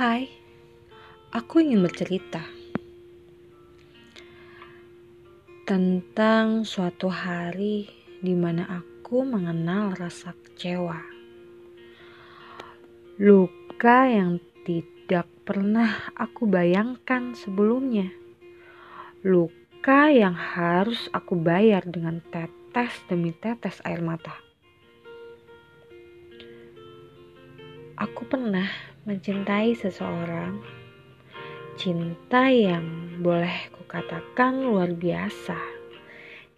Hai, aku ingin bercerita tentang suatu hari di mana aku mengenal rasa kecewa. Luka yang tidak pernah aku bayangkan sebelumnya. Luka yang harus aku bayar dengan tetes demi tetes air mata. Aku pernah mencintai seseorang, cinta yang boleh kukatakan luar biasa,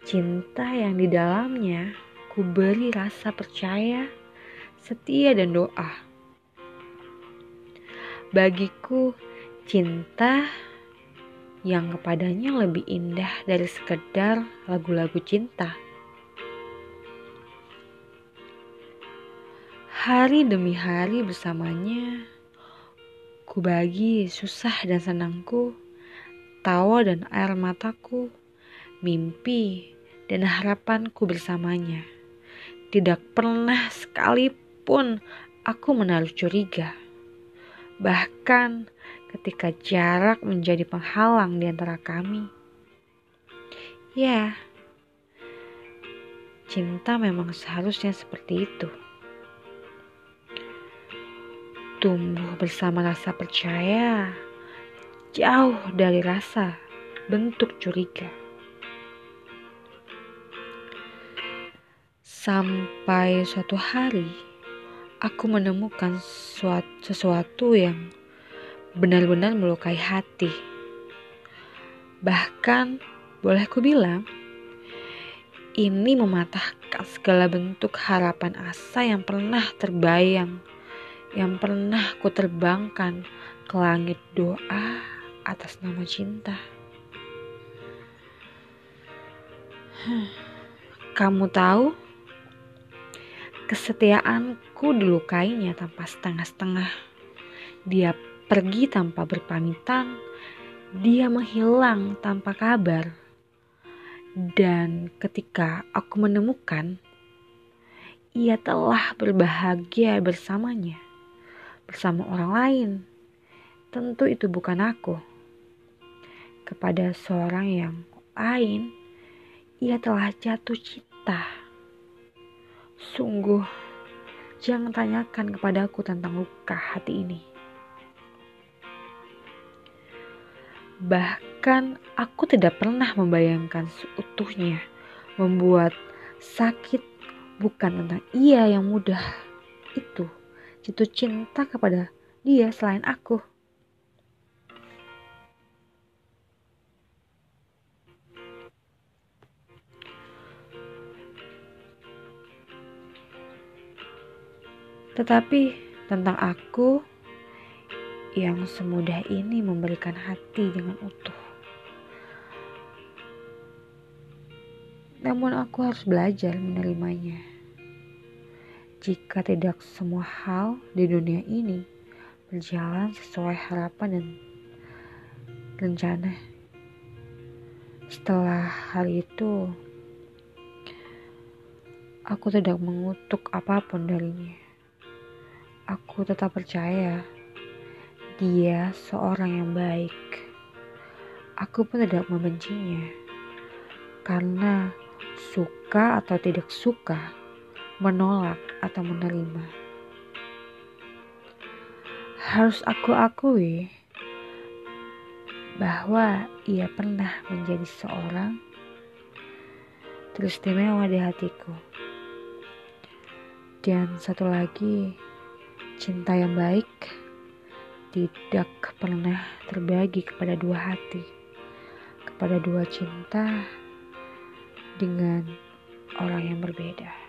cinta yang di dalamnya ku beri rasa percaya, setia dan doa. Bagiku, cinta yang kepadanya lebih indah dari sekedar lagu-lagu cinta. Hari demi hari bersamanya, ku bagi susah dan senangku, tawa dan air mataku, mimpi dan harapanku bersamanya. Tidak pernah sekalipun aku menaruh curiga. Bahkan ketika jarak menjadi penghalang di antara kami. Ya, cinta memang seharusnya seperti itu tumbuh bersama rasa percaya, jauh dari rasa bentuk curiga. Sampai suatu hari, aku menemukan sesuatu yang benar-benar melukai hati. Bahkan, boleh ku bilang, ini mematahkan segala bentuk harapan asa yang pernah terbayang yang pernah ku terbangkan ke langit doa atas nama cinta. Kamu tahu, kesetiaanku dilukainya tanpa setengah-setengah. Dia pergi tanpa berpamitan, dia menghilang tanpa kabar. Dan ketika aku menemukan, ia telah berbahagia bersamanya bersama orang lain. Tentu itu bukan aku. Kepada seorang yang lain, ia telah jatuh cinta. Sungguh, jangan tanyakan kepadaku tentang luka hati ini. Bahkan aku tidak pernah membayangkan seutuhnya membuat sakit bukan tentang ia yang mudah itu jatuh cinta kepada dia selain aku. Tetapi tentang aku yang semudah ini memberikan hati dengan utuh. Namun aku harus belajar menerimanya jika tidak semua hal di dunia ini berjalan sesuai harapan dan rencana. Setelah hari itu, aku tidak mengutuk apa pun darinya. Aku tetap percaya dia seorang yang baik. Aku pun tidak membencinya karena suka atau tidak suka menolak atau menerima. Harus aku akui bahwa ia pernah menjadi seorang teristimewa di hatiku. Dan satu lagi, cinta yang baik tidak pernah terbagi kepada dua hati, kepada dua cinta dengan orang yang berbeda.